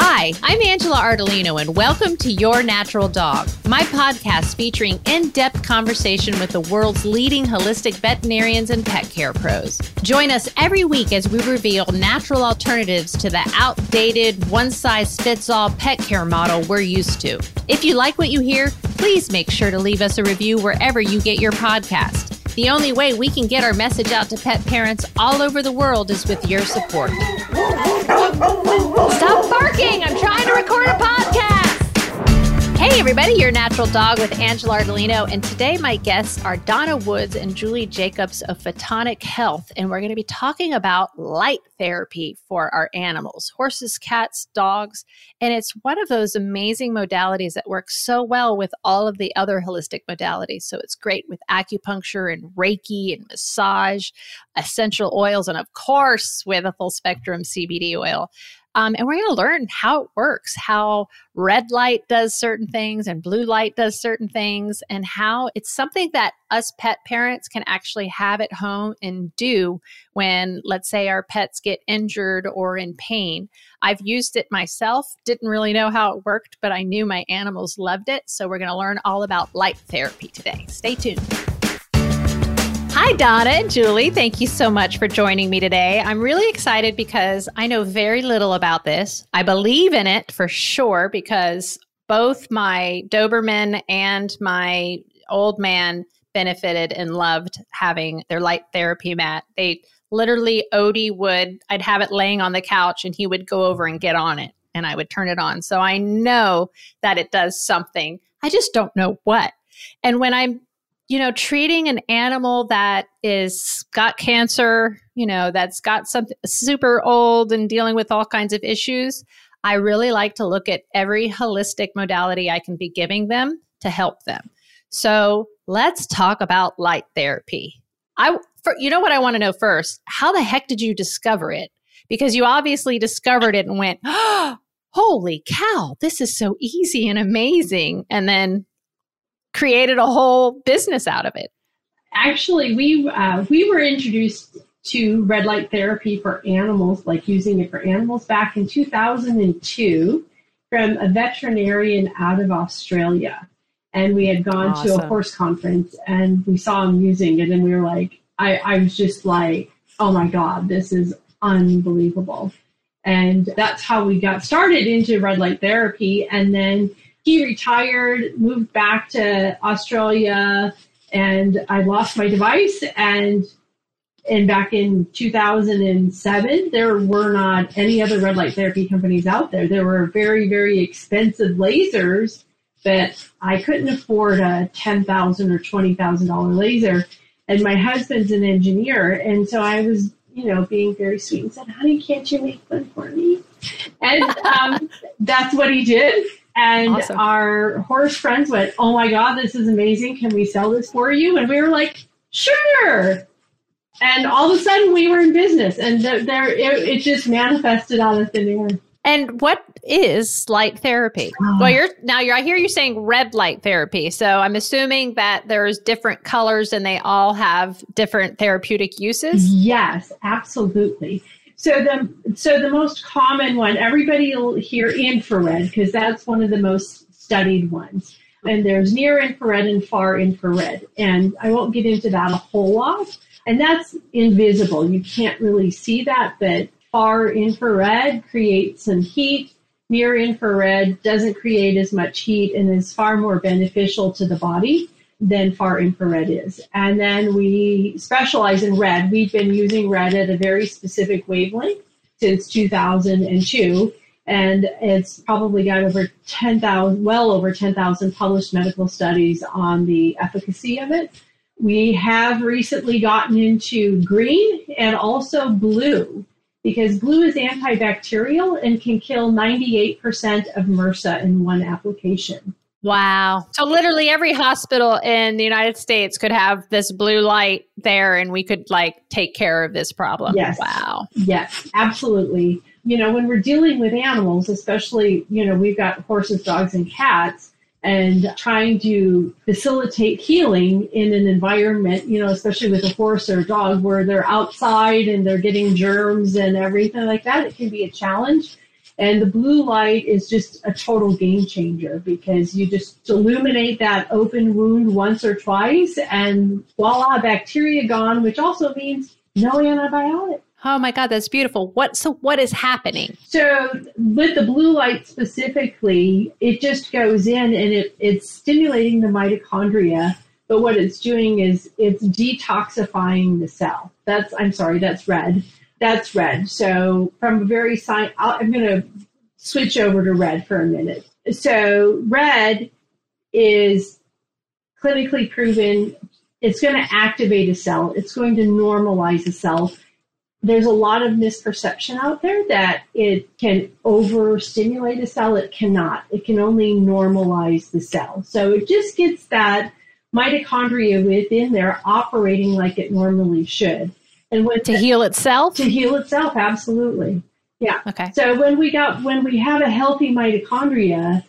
Hi, I'm Angela Ardolino, and welcome to Your Natural Dog, my podcast featuring in depth conversation with the world's leading holistic veterinarians and pet care pros. Join us every week as we reveal natural alternatives to the outdated, one size fits all pet care model we're used to. If you like what you hear, please make sure to leave us a review wherever you get your podcast. The only way we can get our message out to pet parents all over the world is with your support. Stop barking! I'm trying to record a podcast! Hey, everybody, your natural dog with Angela Ardolino. And today, my guests are Donna Woods and Julie Jacobs of Photonic Health. And we're going to be talking about light therapy for our animals horses, cats, dogs. And it's one of those amazing modalities that works so well with all of the other holistic modalities. So it's great with acupuncture and Reiki and massage, essential oils, and of course, with a full spectrum CBD oil. Um, and we're going to learn how it works, how red light does certain things and blue light does certain things, and how it's something that us pet parents can actually have at home and do when, let's say, our pets get injured or in pain. I've used it myself, didn't really know how it worked, but I knew my animals loved it. So we're going to learn all about light therapy today. Stay tuned. Hi, Donna and Julie. Thank you so much for joining me today. I'm really excited because I know very little about this. I believe in it for sure because both my Doberman and my old man benefited and loved having their light therapy mat. They literally, Odie would, I'd have it laying on the couch and he would go over and get on it and I would turn it on. So I know that it does something. I just don't know what. And when I'm you know, treating an animal that is got cancer, you know, that's got something super old and dealing with all kinds of issues, I really like to look at every holistic modality I can be giving them to help them. So let's talk about light therapy. I, for, you know what I want to know first? How the heck did you discover it? Because you obviously discovered it and went, oh, holy cow, this is so easy and amazing. And then created a whole business out of it. Actually, we uh, we were introduced to red light therapy for animals, like using it for animals, back in 2002 from a veterinarian out of Australia. And we had gone awesome. to a horse conference and we saw him using it, and we were like, I, I was just like, oh my God, this is unbelievable. And that's how we got started into red light therapy. And then he retired, moved back to Australia, and I lost my device. And and back in 2007, there were not any other red light therapy companies out there. There were very, very expensive lasers that I couldn't afford a ten thousand or twenty thousand dollar laser. And my husband's an engineer, and so I was, you know, being very sweet and said, "Honey, can't you make one for me?" And um, that's what he did. And awesome. our horse friends went, Oh my God, this is amazing. Can we sell this for you? And we were like, Sure. And all of a sudden we were in business and there it, it just manifested out of thin air. And what is light therapy? Oh. Well, you're now you're I hear you saying red light therapy. So I'm assuming that there's different colors and they all have different therapeutic uses. Yes, absolutely. So the so the most common one, everybody will hear infrared because that's one of the most studied ones. And there's near infrared and far infrared. And I won't get into that a whole lot. And that's invisible. You can't really see that, but far infrared creates some heat. Near infrared doesn't create as much heat and is far more beneficial to the body than far infrared is. And then we specialize in red. We've been using red at a very specific wavelength since 2002. And it's probably got over 10,000, well over 10,000 published medical studies on the efficacy of it. We have recently gotten into green and also blue because blue is antibacterial and can kill 98% of MRSA in one application. Wow. So literally every hospital in the United States could have this blue light there and we could like take care of this problem. Yes. Wow. Yes, absolutely. You know, when we're dealing with animals, especially, you know, we've got horses, dogs, and cats, and trying to facilitate healing in an environment, you know, especially with a horse or a dog where they're outside and they're getting germs and everything like that, it can be a challenge. And the blue light is just a total game changer because you just illuminate that open wound once or twice and voila, bacteria gone, which also means no antibiotic. Oh my God, that's beautiful. What so what is happening? So with the blue light specifically, it just goes in and it, it's stimulating the mitochondria, but what it's doing is it's detoxifying the cell. That's I'm sorry, that's red. That's red. So from a very science, I'm going to switch over to red for a minute. So red is clinically proven. It's going to activate a cell. It's going to normalize a cell. There's a lot of misperception out there that it can overstimulate a cell. It cannot. It can only normalize the cell. So it just gets that mitochondria within there operating like it normally should. And when to heal itself? To heal itself, absolutely. Yeah. Okay. So when we got when we have a healthy mitochondria,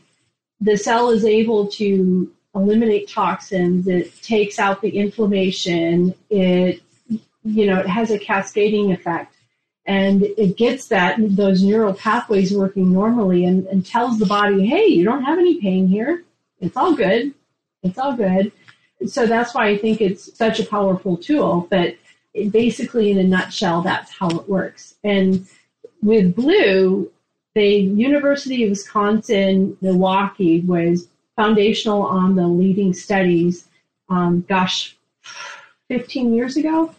the cell is able to eliminate toxins. It takes out the inflammation. It you know it has a cascading effect, and it gets that those neural pathways working normally, and, and tells the body, hey, you don't have any pain here. It's all good. It's all good. So that's why I think it's such a powerful tool. But basically, in a nutshell, that's how it works. And with blue, the University of Wisconsin Milwaukee was foundational on the leading studies, um, gosh, 15 years ago,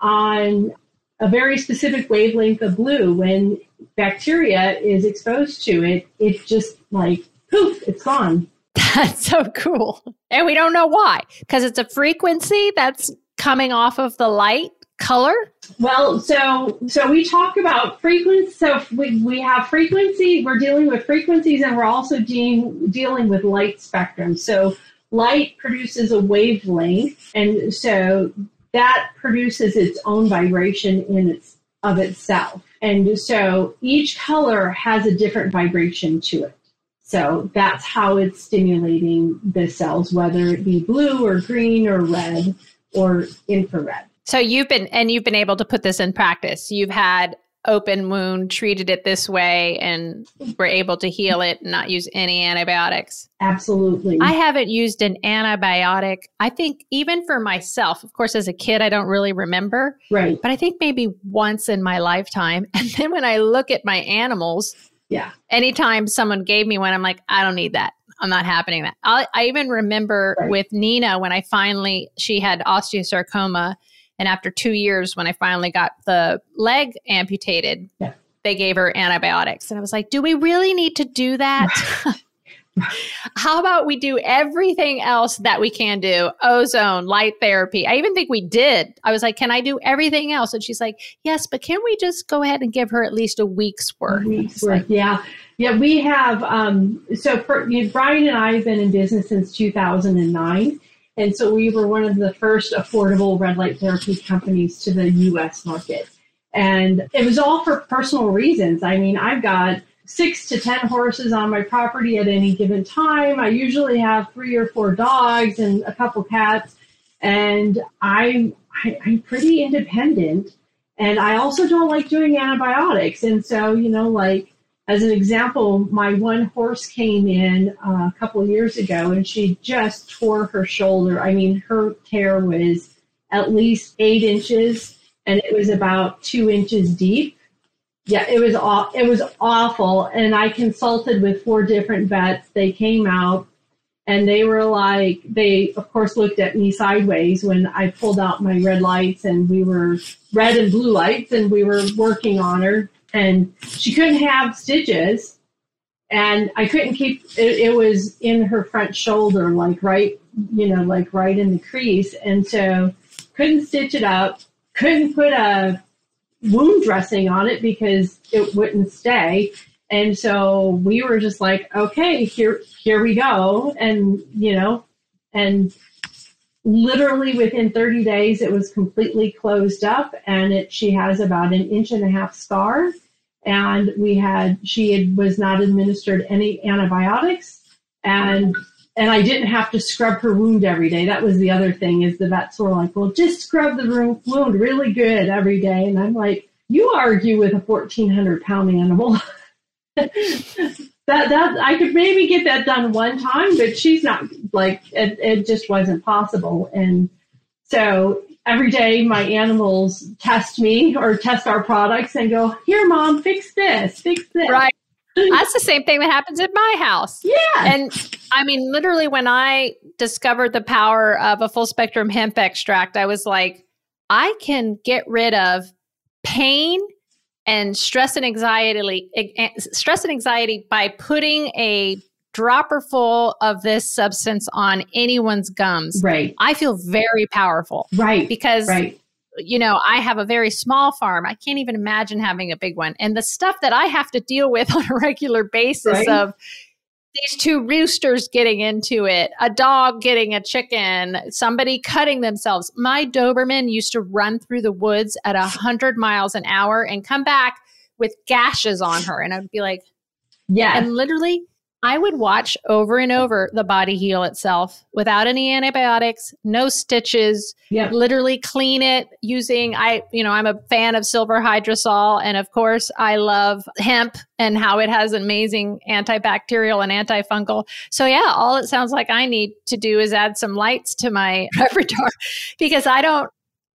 on a very specific wavelength of blue. When bacteria is exposed to it, it just like poof, it's gone. That's so cool. And we don't know why, because it's a frequency that's coming off of the light color? Well, so so we talk about frequency. So we, we have frequency. We're dealing with frequencies, and we're also de- dealing with light spectrum. So light produces a wavelength, and so that produces its own vibration in its of itself. And so each color has a different vibration to it. So that's how it's stimulating the cells, whether it be blue or green or red or infrared. So you've been and you've been able to put this in practice. You've had open wound, treated it this way, and were able to heal it and not use any antibiotics. Absolutely. I haven't used an antibiotic. I think even for myself, of course, as a kid, I don't really remember. Right. But I think maybe once in my lifetime. And then when I look at my animals, yeah. Anytime someone gave me one, I'm like, I don't need that. I'm not happening that. I, I even remember right. with Nina when I finally she had osteosarcoma and after two years, when I finally got the leg amputated, yeah. they gave her antibiotics. And I was like, do we really need to do that? How about we do everything else that we can do? Ozone, light therapy. I even think we did. I was like, can I do everything else? And she's like, yes, but can we just go ahead and give her at least a week's worth? A week's worth, like, yeah. Yeah, we have. Um, so for, you know, Brian and I have been in business since 2009. And so we were one of the first affordable red light therapy companies to the US market. And it was all for personal reasons. I mean, I've got six to 10 horses on my property at any given time. I usually have three or four dogs and a couple cats. And I'm, I, I'm pretty independent. And I also don't like doing antibiotics. And so, you know, like as an example, my one horse came in uh, a couple years ago and she just tore her shoulder. I mean, her tear was at least eight inches and it was about two inches deep. Yeah, it was aw- it was awful. And I consulted with four different vets. They came out and they were like, they of course looked at me sideways when I pulled out my red lights and we were red and blue lights and we were working on her and she couldn't have stitches and I couldn't keep it, it, was in her front shoulder, like right, you know, like right in the crease. And so couldn't stitch it up, couldn't put a wound dressing on it because it wouldn't stay. And so we were just like, okay, here, here we go. And, you know, and literally within 30 days it was completely closed up and it she has about an inch and a half scar and we had she had, was not administered any antibiotics and and I didn't have to scrub her wound every day. That was the other thing is the vets were like, well, just scrub the wound really good every day. And I'm like, you argue with a 1400 pound animal. that that I could maybe get that done one time, but she's not like it, it just wasn't possible. And so every day my animals test me or test our products and go, Here, mom, fix this, fix this. Right. That's the same thing that happens at my house. Yeah. And I mean, literally, when I discovered the power of a full spectrum hemp extract, I was like, I can get rid of pain and stress and anxiety stress and anxiety by putting a dropper full of this substance on anyone's gums right. I feel very powerful. Right. Because right. you know i have a very small farm. I can't even imagine having a big one. And the stuff that i have to deal with on a regular basis right. of these two roosters getting into it, a dog getting a chicken, somebody cutting themselves. My Doberman used to run through the woods at a hundred miles an hour and come back with gashes on her. And I'd be like, yeah. And literally I would watch over and over the body heal itself without any antibiotics, no stitches, yep. literally clean it using I you know, I'm a fan of silver hydrosol and of course I love hemp and how it has amazing antibacterial and antifungal. So yeah, all it sounds like I need to do is add some lights to my repertoire because I don't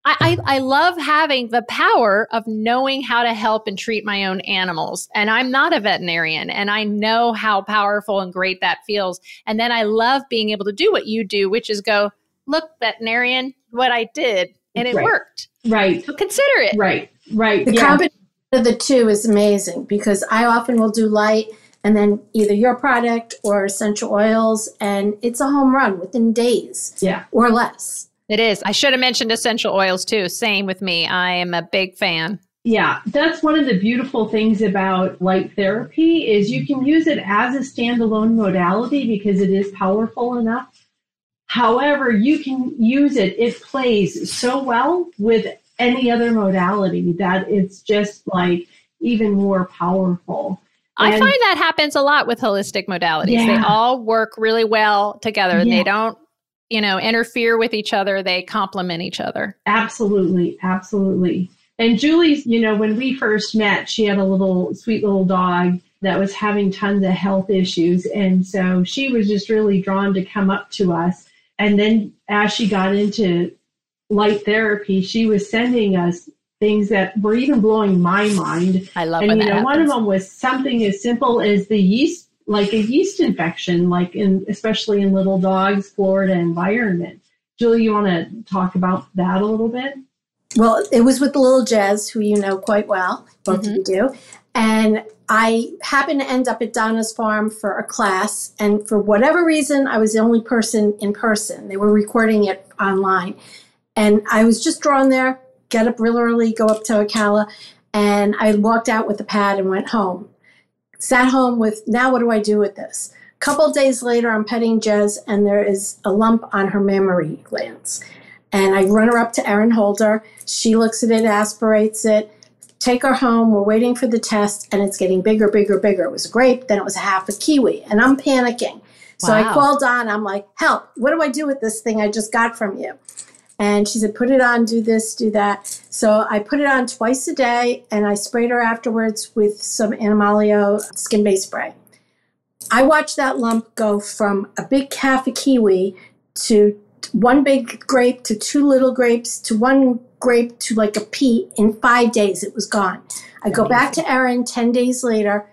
I, I, love having the power of knowing how to help and treat my own animals. And I'm not a veterinarian and I know how powerful and great that feels. And then I love being able to do what you do, which is go, look, veterinarian, what I did. And it right. worked. Right. So consider it. Right. Right. The yeah. combination of the two is amazing because I often will do light and then either your product or essential oils, and it's a home run within days yeah. or less. It is. I should have mentioned essential oils too. Same with me. I am a big fan. Yeah, that's one of the beautiful things about light therapy is you can use it as a standalone modality because it is powerful enough. However, you can use it, it plays so well with any other modality that it's just like even more powerful. I and, find that happens a lot with holistic modalities. Yeah. They all work really well together. Yeah. They don't you know, interfere with each other, they complement each other. Absolutely, absolutely. And Julie's, you know, when we first met, she had a little sweet little dog that was having tons of health issues. And so she was just really drawn to come up to us. And then as she got into light therapy, she was sending us things that were even blowing my mind. I love and, you know, happens. one of them was something as simple as the yeast like a yeast infection, like in especially in little dogs, Florida environment. Julie, you want to talk about that a little bit? Well, it was with the little Jez, who you know quite well, both mm-hmm. of you do. And I happened to end up at Donna's farm for a class. And for whatever reason, I was the only person in person. They were recording it online. And I was just drawn there, get up real early, go up to Ocala. And I walked out with the pad and went home sat home with now what do I do with this? A couple days later, I'm petting Jez, and there is a lump on her mammary glands. And I run her up to Erin Holder. She looks at it, aspirates it, take her home. We're waiting for the test, and it's getting bigger, bigger, bigger. It was a grape, then it was a half a kiwi, and I'm panicking. So wow. I called on. I'm like, help, what do I do with this thing I just got from you? And she said, put it on, do this, do that. So I put it on twice a day and I sprayed her afterwards with some Animaleo skin based spray. I watched that lump go from a big half a kiwi to one big grape to two little grapes to one grape to like a pea in five days. It was gone. I go back to Erin 10 days later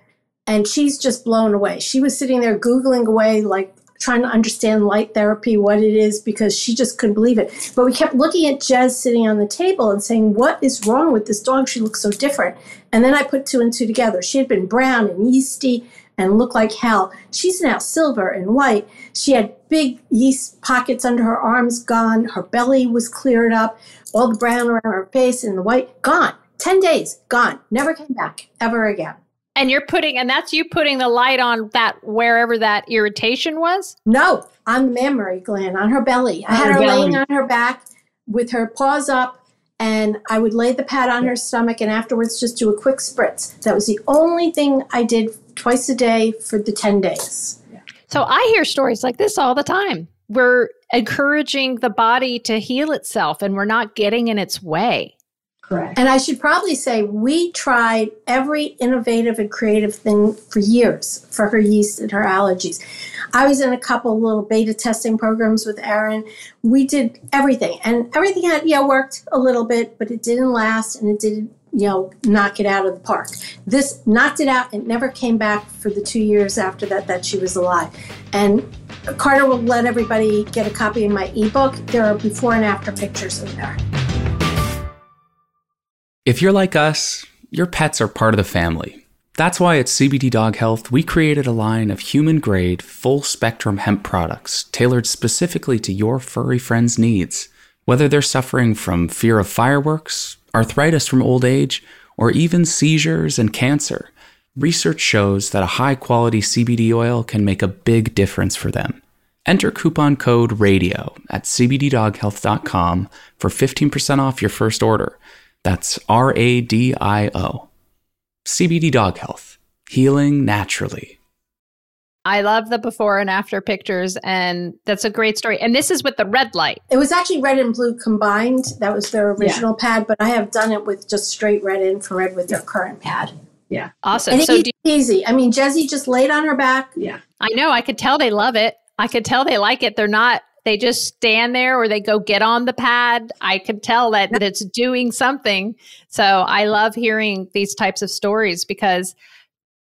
and she's just blown away. She was sitting there Googling away like trying to understand light therapy, what it is, because she just couldn't believe it. But we kept looking at Jez sitting on the table and saying, What is wrong with this dog? She looks so different. And then I put two and two together. She had been brown and yeasty and looked like hell. She's now silver and white. She had big yeast pockets under her arms gone. Her belly was cleared up. All the brown around her face and the white gone. 10 days gone. Never came back ever again. And you're putting, and that's you putting the light on that wherever that irritation was? No, on the mammary gland, on her belly. I had her, her laying on her back with her paws up, and I would lay the pad on her stomach and afterwards just do a quick spritz. That was the only thing I did twice a day for the 10 days. So I hear stories like this all the time. We're encouraging the body to heal itself and we're not getting in its way. Correct. And I should probably say we tried every innovative and creative thing for years for her yeast and her allergies. I was in a couple little beta testing programs with Erin. We did everything, and everything had yeah worked a little bit, but it didn't last, and it didn't you know knock it out of the park. This knocked it out. It never came back for the two years after that that she was alive, and. Carter will let everybody get a copy of my ebook. There are before and after pictures in there. If you're like us, your pets are part of the family. That's why at CBD Dog Health, we created a line of human grade, full spectrum hemp products tailored specifically to your furry friend's needs. Whether they're suffering from fear of fireworks, arthritis from old age, or even seizures and cancer, research shows that a high quality CBD oil can make a big difference for them. Enter coupon code RADIO at cbddoghealth.com for 15% off your first order. That's R A D I O. CBD Dog Health, healing naturally. I love the before and after pictures, and that's a great story. And this is with the red light. It was actually red and blue combined. That was their original yeah. pad, but I have done it with just straight red infrared with their current pad. Yeah. Awesome. And so it's easy. I mean, Jesse just laid on her back. Yeah. I know. I could tell they love it. I could tell they like it. They're not they just stand there or they go get on the pad. I could tell that, that it's doing something. So I love hearing these types of stories because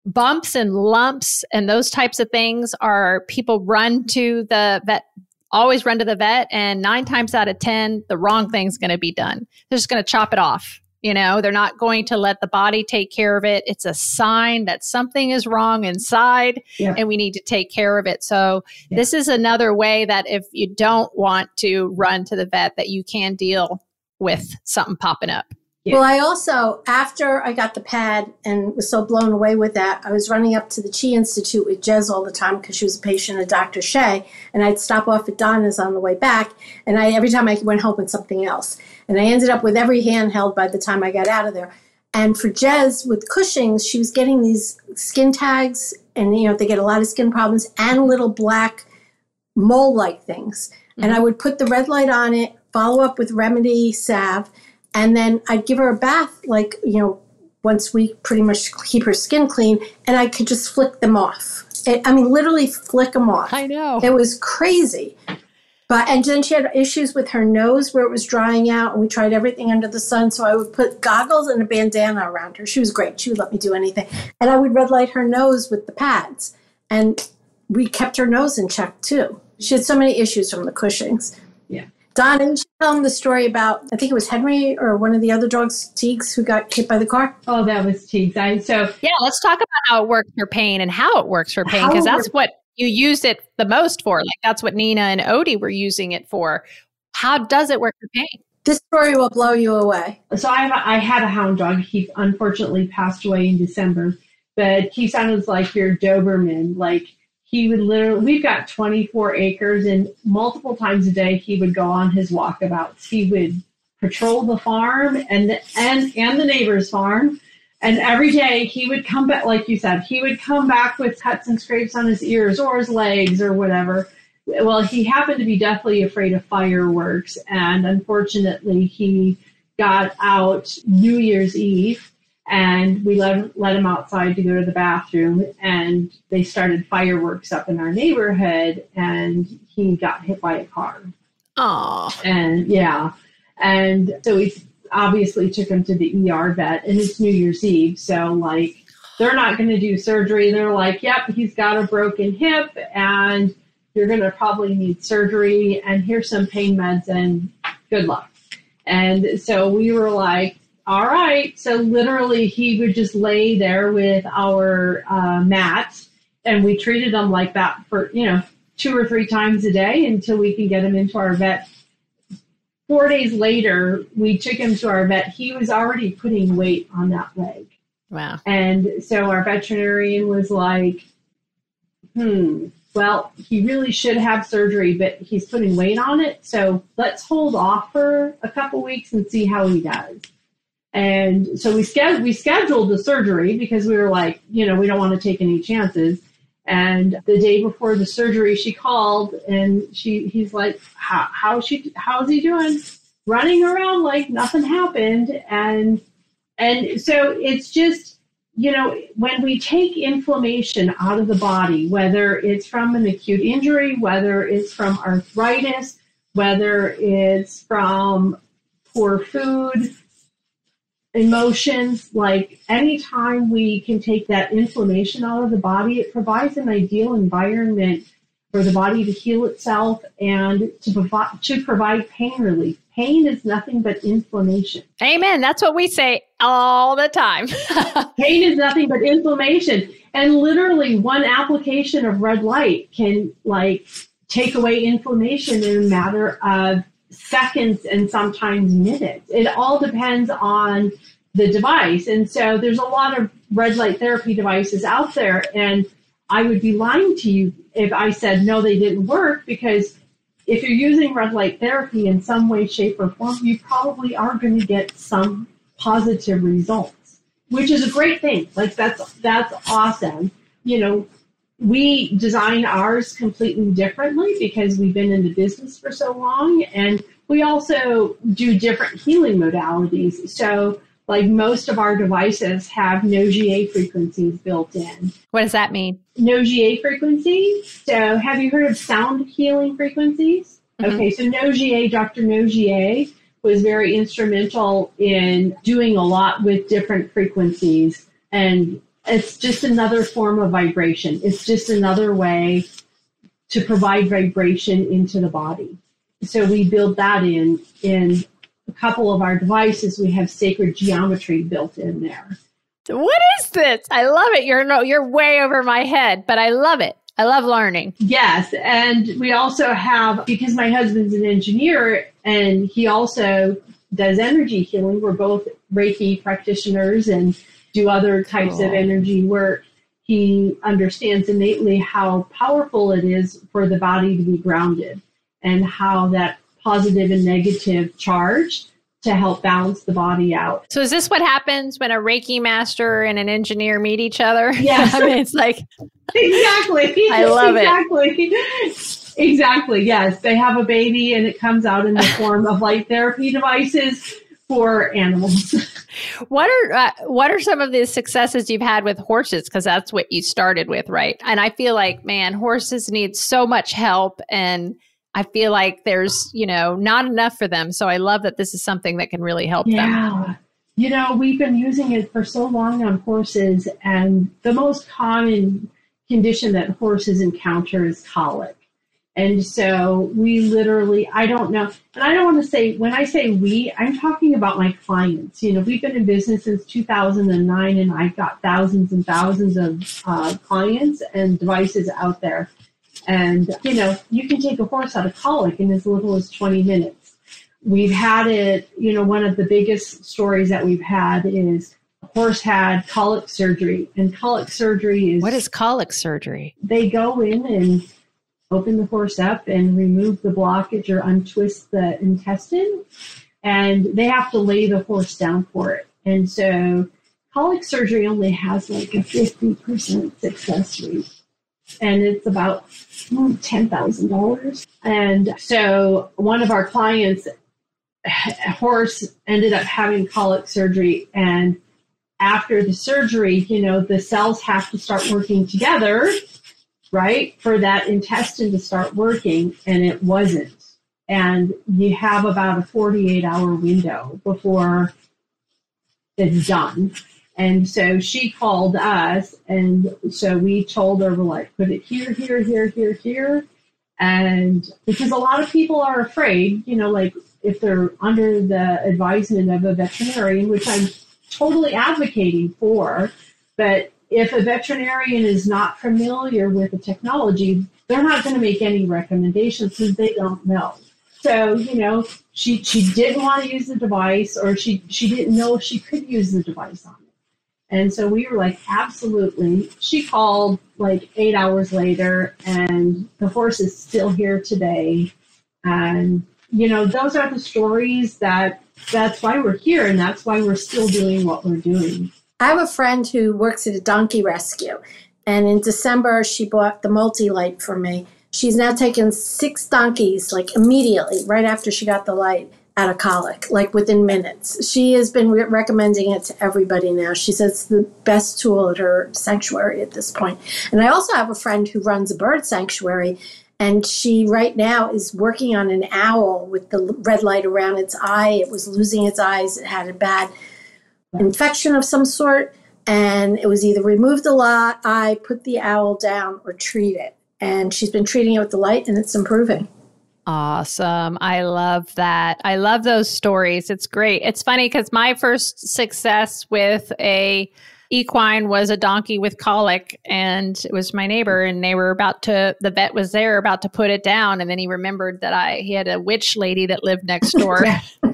bumps and lumps and those types of things are people run to the vet always run to the vet and nine times out of ten the wrong thing's going to be done they're just going to chop it off you know, they're not going to let the body take care of it. It's a sign that something is wrong inside yeah. and we need to take care of it. So, yeah. this is another way that if you don't want to run to the vet, that you can deal with something popping up. Yeah. Well, I also, after I got the pad and was so blown away with that, I was running up to the Chi Institute with Jez all the time because she was a patient of Dr. Xie, and I'd stop off at Donna's on the way back, and I every time I went home with something else, and I ended up with every handheld by the time I got out of there. And for Jez with Cushing's, she was getting these skin tags, and you know they get a lot of skin problems and little black mole-like things. Mm-hmm. And I would put the red light on it, follow up with remedy salve and then I'd give her a bath, like, you know, once a week, pretty much keep her skin clean, and I could just flick them off. It, I mean, literally flick them off. I know. It was crazy. But, and then she had issues with her nose where it was drying out, and we tried everything under the sun. So I would put goggles and a bandana around her. She was great. She would let me do anything. And I would red light her nose with the pads. And we kept her nose in check too. She had so many issues from the Cushing's. Yeah. Don, didn't you tell him the story about, I think it was Henry or one of the other dogs, Teagues, who got hit by the car? Oh, that was Teagues. I, so, yeah, let's talk about how it works for pain and how it works for pain, because that's what you use it the most for. Like, that's what Nina and Odie were using it for. How does it work for pain? This story will blow you away. So, I, have a, I had a hound dog. He unfortunately passed away in December, but he sounded like your Doberman. Like, he would literally we've got 24 acres and multiple times a day he would go on his walkabouts he would patrol the farm and the, and and the neighbor's farm and every day he would come back like you said he would come back with cuts and scrapes on his ears or his legs or whatever. Well he happened to be deathly afraid of fireworks and unfortunately he got out new year's eve and we let, let him outside to go to the bathroom and they started fireworks up in our neighborhood and he got hit by a car. Oh and yeah. And so we obviously took him to the er vet and it's new year's eve so like they're not going to do surgery they're like yep he's got a broken hip and you're going to probably need surgery and here's some pain meds and good luck and so we were like all right. So literally, he would just lay there with our uh, mats, and we treated him like that for you know two or three times a day until we can get him into our vet. Four days later, we took him to our vet. He was already putting weight on that leg. Wow. And so our veterinarian was like, hmm, well, he really should have surgery, but he's putting weight on it. So let's hold off for a couple weeks and see how he does. And so we, sched- we scheduled the surgery because we were like, you know, we don't want to take any chances. And the day before the surgery, she called and she he's like, how how's she how's he doing? running around like nothing happened. And and so it's just, you know, when we take inflammation out of the body, whether it's from an acute injury, whether it's from arthritis, whether it's from poor food, emotions, like anytime we can take that inflammation out of the body, it provides an ideal environment for the body to heal itself and to provide, to provide pain relief. Pain is nothing but inflammation. Amen. That's what we say all the time. pain is nothing but inflammation. And literally one application of red light can like take away inflammation in a matter of seconds and sometimes minutes. It all depends on the device. And so there's a lot of red light therapy devices out there. And I would be lying to you if I said, no, they didn't work because if you're using red light therapy in some way, shape, or form, you probably are going to get some positive results, which is a great thing. Like that's, that's awesome. You know, we design ours completely differently because we've been in the business for so long and we also do different healing modalities. So like most of our devices have Nogier frequencies built in. What does that mean? Nogier frequencies. So have you heard of sound healing frequencies? Mm-hmm. Okay, so Nogier, Dr. Nogier was very instrumental in doing a lot with different frequencies and it's just another form of vibration. It's just another way to provide vibration into the body. So we build that in in a couple of our devices. We have sacred geometry built in there. What is this? I love it. You're no, you're way over my head, but I love it. I love learning. Yes, and we also have because my husband's an engineer and he also does energy healing. We're both Reiki practitioners and do other types cool. of energy work, he understands innately how powerful it is for the body to be grounded and how that positive and negative charge to help balance the body out. So is this what happens when a Reiki master and an engineer meet each other? Yes. I mean, it's like Exactly. I love exactly. it. Exactly. Yes. They have a baby and it comes out in the form of light therapy devices for animals. what are uh, what are some of the successes you've had with horses? Because that's what you started with, right? And I feel like, man, horses need so much help, and I feel like there's you know not enough for them. So I love that this is something that can really help them. yeah. them. You know, we've been using it for so long on horses, and the most common condition that horses encounter is colic. And so we literally, I don't know, and I don't want to say, when I say we, I'm talking about my clients. You know, we've been in business since 2009 and I've got thousands and thousands of uh, clients and devices out there. And, you know, you can take a horse out of colic in as little as 20 minutes. We've had it, you know, one of the biggest stories that we've had is a horse had colic surgery and colic surgery is. What is colic surgery? They go in and open the horse up and remove the blockage or untwist the intestine. And they have to lay the horse down for it. And so colic surgery only has like a 50% success rate. And it's about mm, $10,000. And so one of our clients, horse ended up having colic surgery. And after the surgery, you know, the cells have to start working together right? For that intestine to start working, and it wasn't. And you have about a 48 hour window before it's done. And so she called us, and so we told her, we're like, put it here, here, here, here, here. And because a lot of people are afraid, you know, like if they're under the advisement of a veterinarian, which I'm totally advocating for, but if a veterinarian is not familiar with the technology, they're not going to make any recommendations because they don't know. So, you know, she, she didn't want to use the device or she, she didn't know if she could use the device on it. And so we were like, absolutely. She called like eight hours later and the horse is still here today. And, you know, those are the stories that that's why we're here and that's why we're still doing what we're doing. I have a friend who works at a donkey rescue, and in December she bought the multi light for me. She's now taken six donkeys, like immediately, right after she got the light. out of colic, like within minutes. She has been re- recommending it to everybody now. She says it's the best tool at her sanctuary at this point. And I also have a friend who runs a bird sanctuary, and she right now is working on an owl with the red light around its eye. It was losing its eyes, it had a bad infection of some sort, and it was either remove the eye, put the owl down, or treat it. And she's been treating it with the light, and it's improving. Awesome. I love that. I love those stories. It's great. It's funny because my first success with a equine was a donkey with colic and it was my neighbor and they were about to the vet was there about to put it down and then he remembered that I he had a witch lady that lived next door.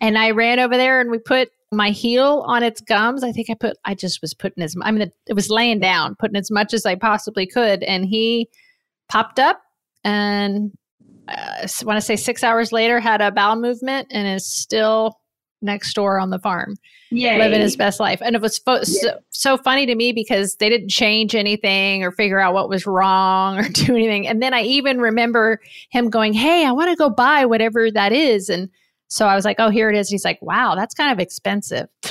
and I ran over there and we put my heel on its gums. I think I put I just was putting as I mean it was laying down, putting as much as I possibly could and he popped up and uh, I want to say six hours later had a bowel movement and is still next door on the farm Yay. living his best life and it was fo- yeah. so, so, funny to me because they didn't change anything or figure out what was wrong or do anything and then i even remember him going hey i want to go buy whatever that is and so i was like oh here it is he's like wow that's kind of expensive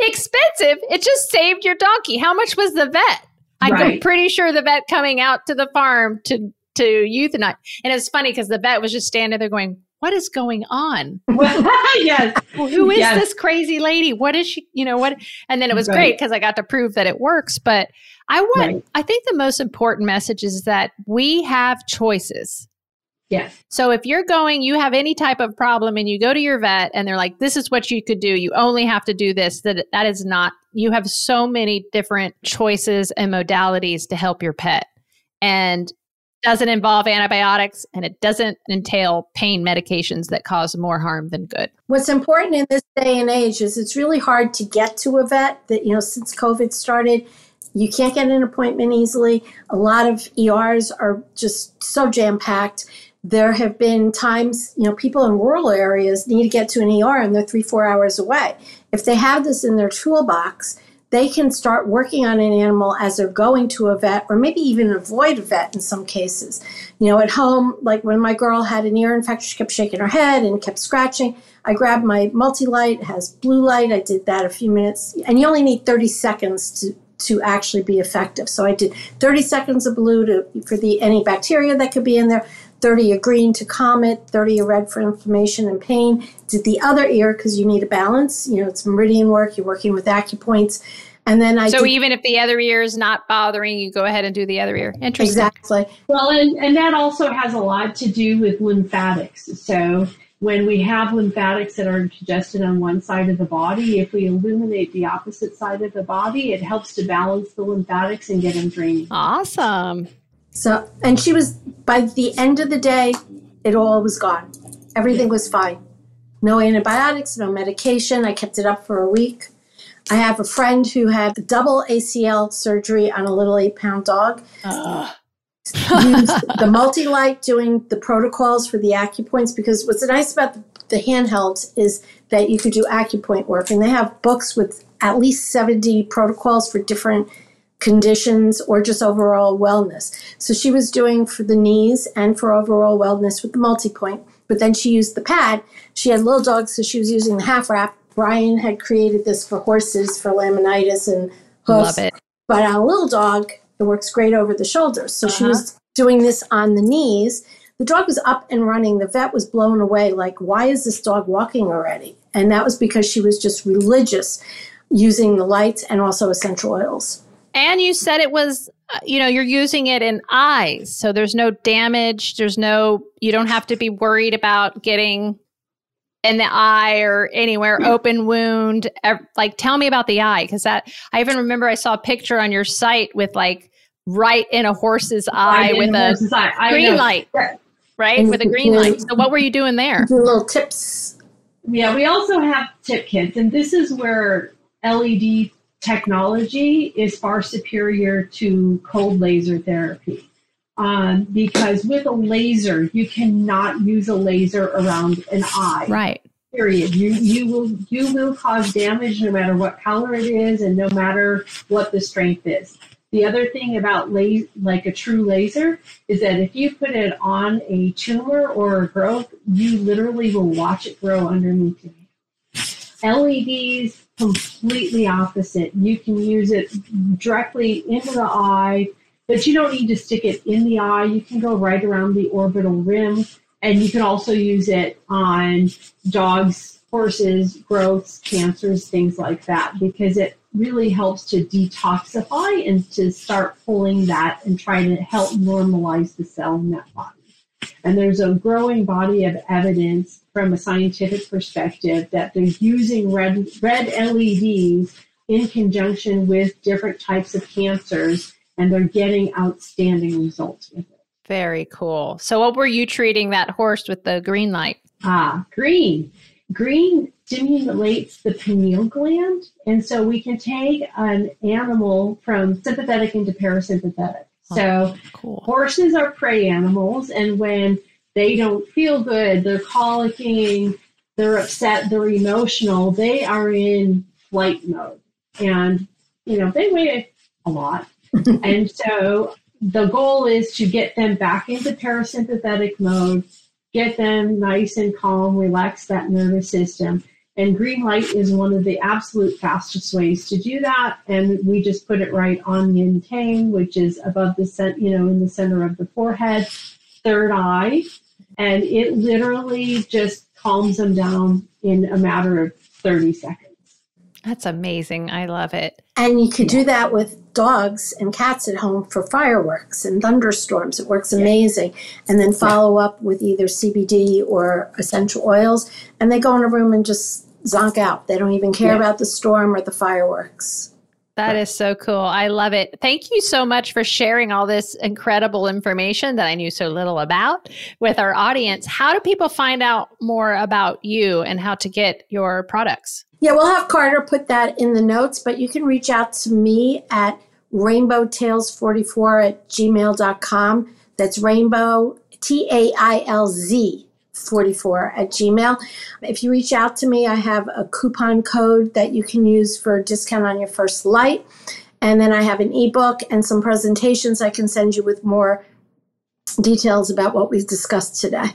expensive it just saved your donkey how much was the vet I'm right. pretty sure the vet coming out to the farm to to euthanize. And it's funny because the vet was just standing there going, "What is going on? yes. Well, who is yes. this crazy lady? What is she? You know what?" And then it was right. great because I got to prove that it works. But I want. Right. I think the most important message is that we have choices. Yes. So if you're going, you have any type of problem and you go to your vet and they're like, this is what you could do. You only have to do this. That that is not, you have so many different choices and modalities to help your pet. And doesn't involve antibiotics and it doesn't entail pain medications that cause more harm than good. What's important in this day and age is it's really hard to get to a vet that, you know, since COVID started, you can't get an appointment easily. A lot of ERs are just so jam packed there have been times, you know, people in rural areas need to get to an ER and they're three, four hours away. If they have this in their toolbox, they can start working on an animal as they're going to a vet or maybe even avoid a vet in some cases. You know, at home, like when my girl had an ear infection, she kept shaking her head and kept scratching. I grabbed my multi light, it has blue light. I did that a few minutes, and you only need 30 seconds to, to actually be effective. So I did 30 seconds of blue to, for the any bacteria that could be in there. 30 a green to calm it, 30 a red for inflammation and pain. Did the other ear because you need a balance. You know, it's meridian work, you're working with acupoints. And then I So did, even if the other ear is not bothering, you go ahead and do the other ear. Interesting. Exactly. Well, and, and that also has a lot to do with lymphatics. So when we have lymphatics that are congested on one side of the body, if we illuminate the opposite side of the body, it helps to balance the lymphatics and get them draining. Awesome. So, and she was, by the end of the day, it all was gone. Everything was fine. No antibiotics, no medication. I kept it up for a week. I have a friend who had double ACL surgery on a little eight pound dog. Uh. Used the multi light doing the protocols for the acupoints because what's nice about the, the handhelds is that you could do acupoint work and they have books with at least 70 protocols for different conditions or just overall wellness. So she was doing for the knees and for overall wellness with the multi-point, but then she used the pad. She had little dogs, so she was using the half wrap. Brian had created this for horses for laminitis and hoofs. Love it. But on a little dog, it works great over the shoulders. So uh-huh. she was doing this on the knees. The dog was up and running. The vet was blown away, like, why is this dog walking already? And that was because she was just religious using the lights and also essential oils. And you said it was, uh, you know, you're using it in eyes. So there's no damage. There's no, you don't have to be worried about getting in the eye or anywhere open wound. Like, tell me about the eye. Cause that, I even remember I saw a picture on your site with like right in a horse's eye right with a, eye. green light. Right? And with a green light. So what were you doing there? little tips. Yeah, we also have tip kits. And this is where LED technology is far superior to cold laser therapy. Um, because with a laser, you cannot use a laser around an eye. Right. Period. You you will you will cause damage no matter what color it is and no matter what the strength is. The other thing about la- like a true laser is that if you put it on a tumor or a growth, you literally will watch it grow underneath you. LEDs completely opposite. You can use it directly into the eye, but you don't need to stick it in the eye. You can go right around the orbital rim, and you can also use it on dogs, horses, growths, cancers, things like that, because it really helps to detoxify and to start pulling that and try to help normalize the cell in that body. And there's a growing body of evidence from a scientific perspective that they're using red, red LEDs in conjunction with different types of cancers, and they're getting outstanding results with it. Very cool. So, what were you treating that horse with the green light? Ah, green. Green stimulates the pineal gland, and so we can take an animal from sympathetic into parasympathetic. So, Cool. horses are prey animals, and when they don't feel good, they're colicking, they're upset, they're emotional, they are in flight mode. And, you know, they weigh a lot. and so the goal is to get them back into parasympathetic mode, get them nice and calm, relax that nervous system. And green light is one of the absolute fastest ways to do that. And we just put it right on yin tang, which is above the cent, you know, in the center of the forehead, third eye, and it literally just calms them down in a matter of 30 seconds. That's amazing. I love it. And you could do that with dogs and cats at home for fireworks and thunderstorms. It works amazing. And then follow up with either CBD or essential oils. And they go in a room and just zonk out. They don't even care Yeah. about the storm or the fireworks. That is so cool. I love it. Thank you so much for sharing all this incredible information that I knew so little about with our audience. How do people find out more about you and how to get your products? Yeah, we'll have Carter put that in the notes, but you can reach out to me at rainbowtailz44 at gmail.com. That's rainbow, T A I L Z 44 at gmail. If you reach out to me, I have a coupon code that you can use for a discount on your first light. And then I have an ebook and some presentations I can send you with more details about what we've discussed today.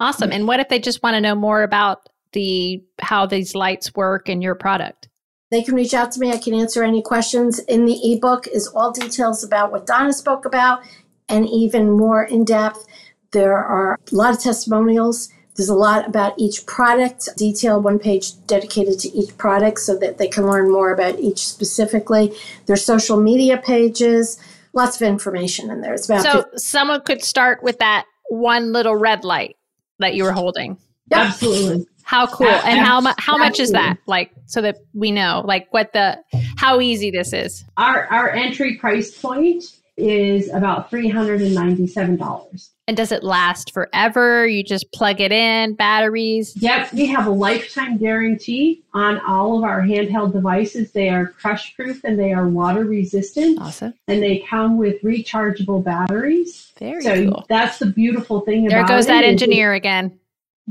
Awesome. And what if they just want to know more about the how these lights work and your product? They can reach out to me. I can answer any questions. In the ebook is all details about what Donna spoke about and even more in depth. There are a lot of testimonials. There's a lot about each product, detail one page dedicated to each product so that they can learn more about each specifically. There's social media pages, lots of information in there. It's about So someone could start with that one little red light that you were holding. Yep. Absolutely. How cool. And how much how much is that? Like so that we know like what the how easy this is. Our, our entry price point is about $397. And does it last forever? You just plug it in, batteries. Yep, we have a lifetime guarantee on all of our handheld devices. They are crush proof and they are water resistant Awesome. and they come with rechargeable batteries. Very So cool. that's the beautiful thing There about goes it that is engineer again.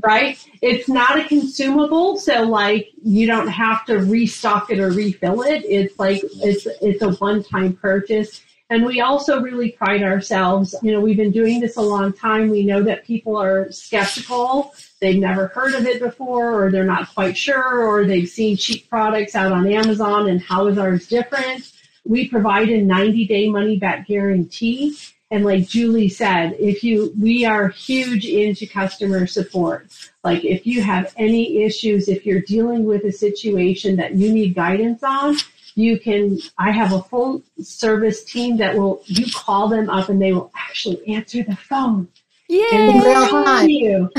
right? It's not a consumable, so like you don't have to restock it or refill it. It's like it's it's a one-time purchase. And we also really pride ourselves, you know, we've been doing this a long time. We know that people are skeptical. They've never heard of it before, or they're not quite sure, or they've seen cheap products out on Amazon and how is ours different? We provide a 90 day money back guarantee. And like Julie said, if you, we are huge into customer support. Like if you have any issues, if you're dealing with a situation that you need guidance on, you can, I have a full service team that will, you call them up and they will actually answer the phone and In real time.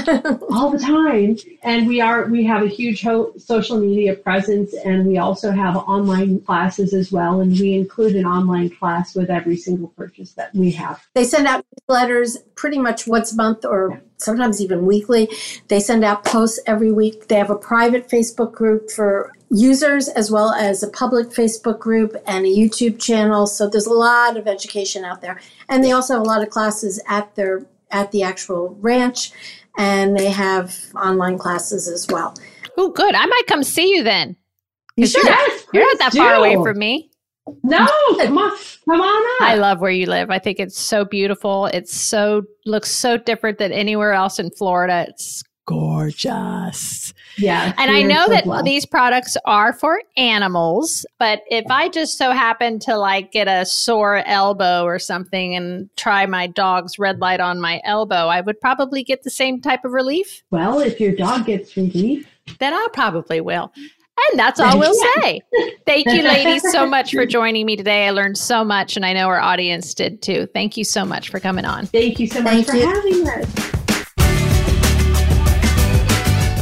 all the time. And we are, we have a huge ho- social media presence and we also have online classes as well. And we include an online class with every single purchase that we have. They send out letters pretty much once a month or sometimes even weekly. They send out posts every week. They have a private Facebook group for users as well as a public Facebook group and a YouTube channel. So there's a lot of education out there. And they also have a lot of classes at their at the actual ranch and they have online classes as well. Oh, good. I might come see you then. You 'Cause should. you're- Yes, You're not please that far away from me. No, come on, come on up. I love where you live. I think it's so beautiful. It's so looks so different than anywhere else in Florida. It's gorgeous. Yeah. And I know so that blessed. these products are for animals, but if I just so happen to like get a sore elbow or something and try my dog's red light on my elbow, I would probably get the same type of relief. Well, if your dog gets relief, then I probably will. And that's all we'll say. Thank you, ladies, so much for joining me today. I learned so much, and I know our audience did too. Thank you so much for coming on. Thank you so much Thank for you. having us.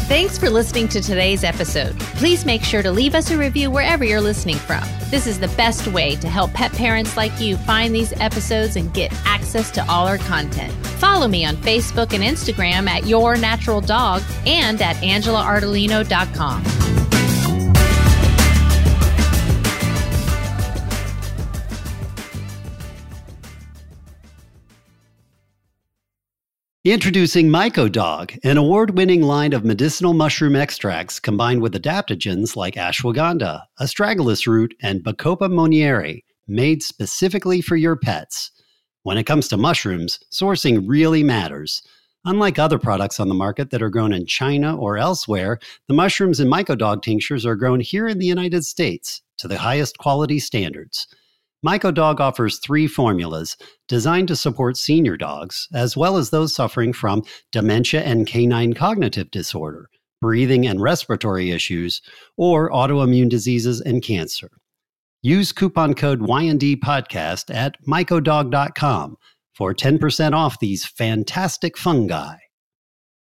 Thanks for listening to today's episode. Please make sure to leave us a review wherever you're listening from. This is the best way to help pet parents like you find these episodes and get access to all our content. Follow me on Facebook and Instagram at Your Natural Dog and at AngelaArdolino.com. Introducing MycoDog, an award winning line of medicinal mushroom extracts combined with adaptogens like ashwagandha, astragalus root, and Bacopa monnieri, made specifically for your pets. When it comes to mushrooms, sourcing really matters. Unlike other products on the market that are grown in China or elsewhere, the mushrooms in MycoDog tinctures are grown here in the United States to the highest quality standards. MycoDog offers three formulas designed to support senior dogs, as well as those suffering from dementia and canine cognitive disorder, breathing and respiratory issues, or autoimmune diseases and cancer. Use coupon code YND podcast at mycodog.com for 10% off these fantastic fungi.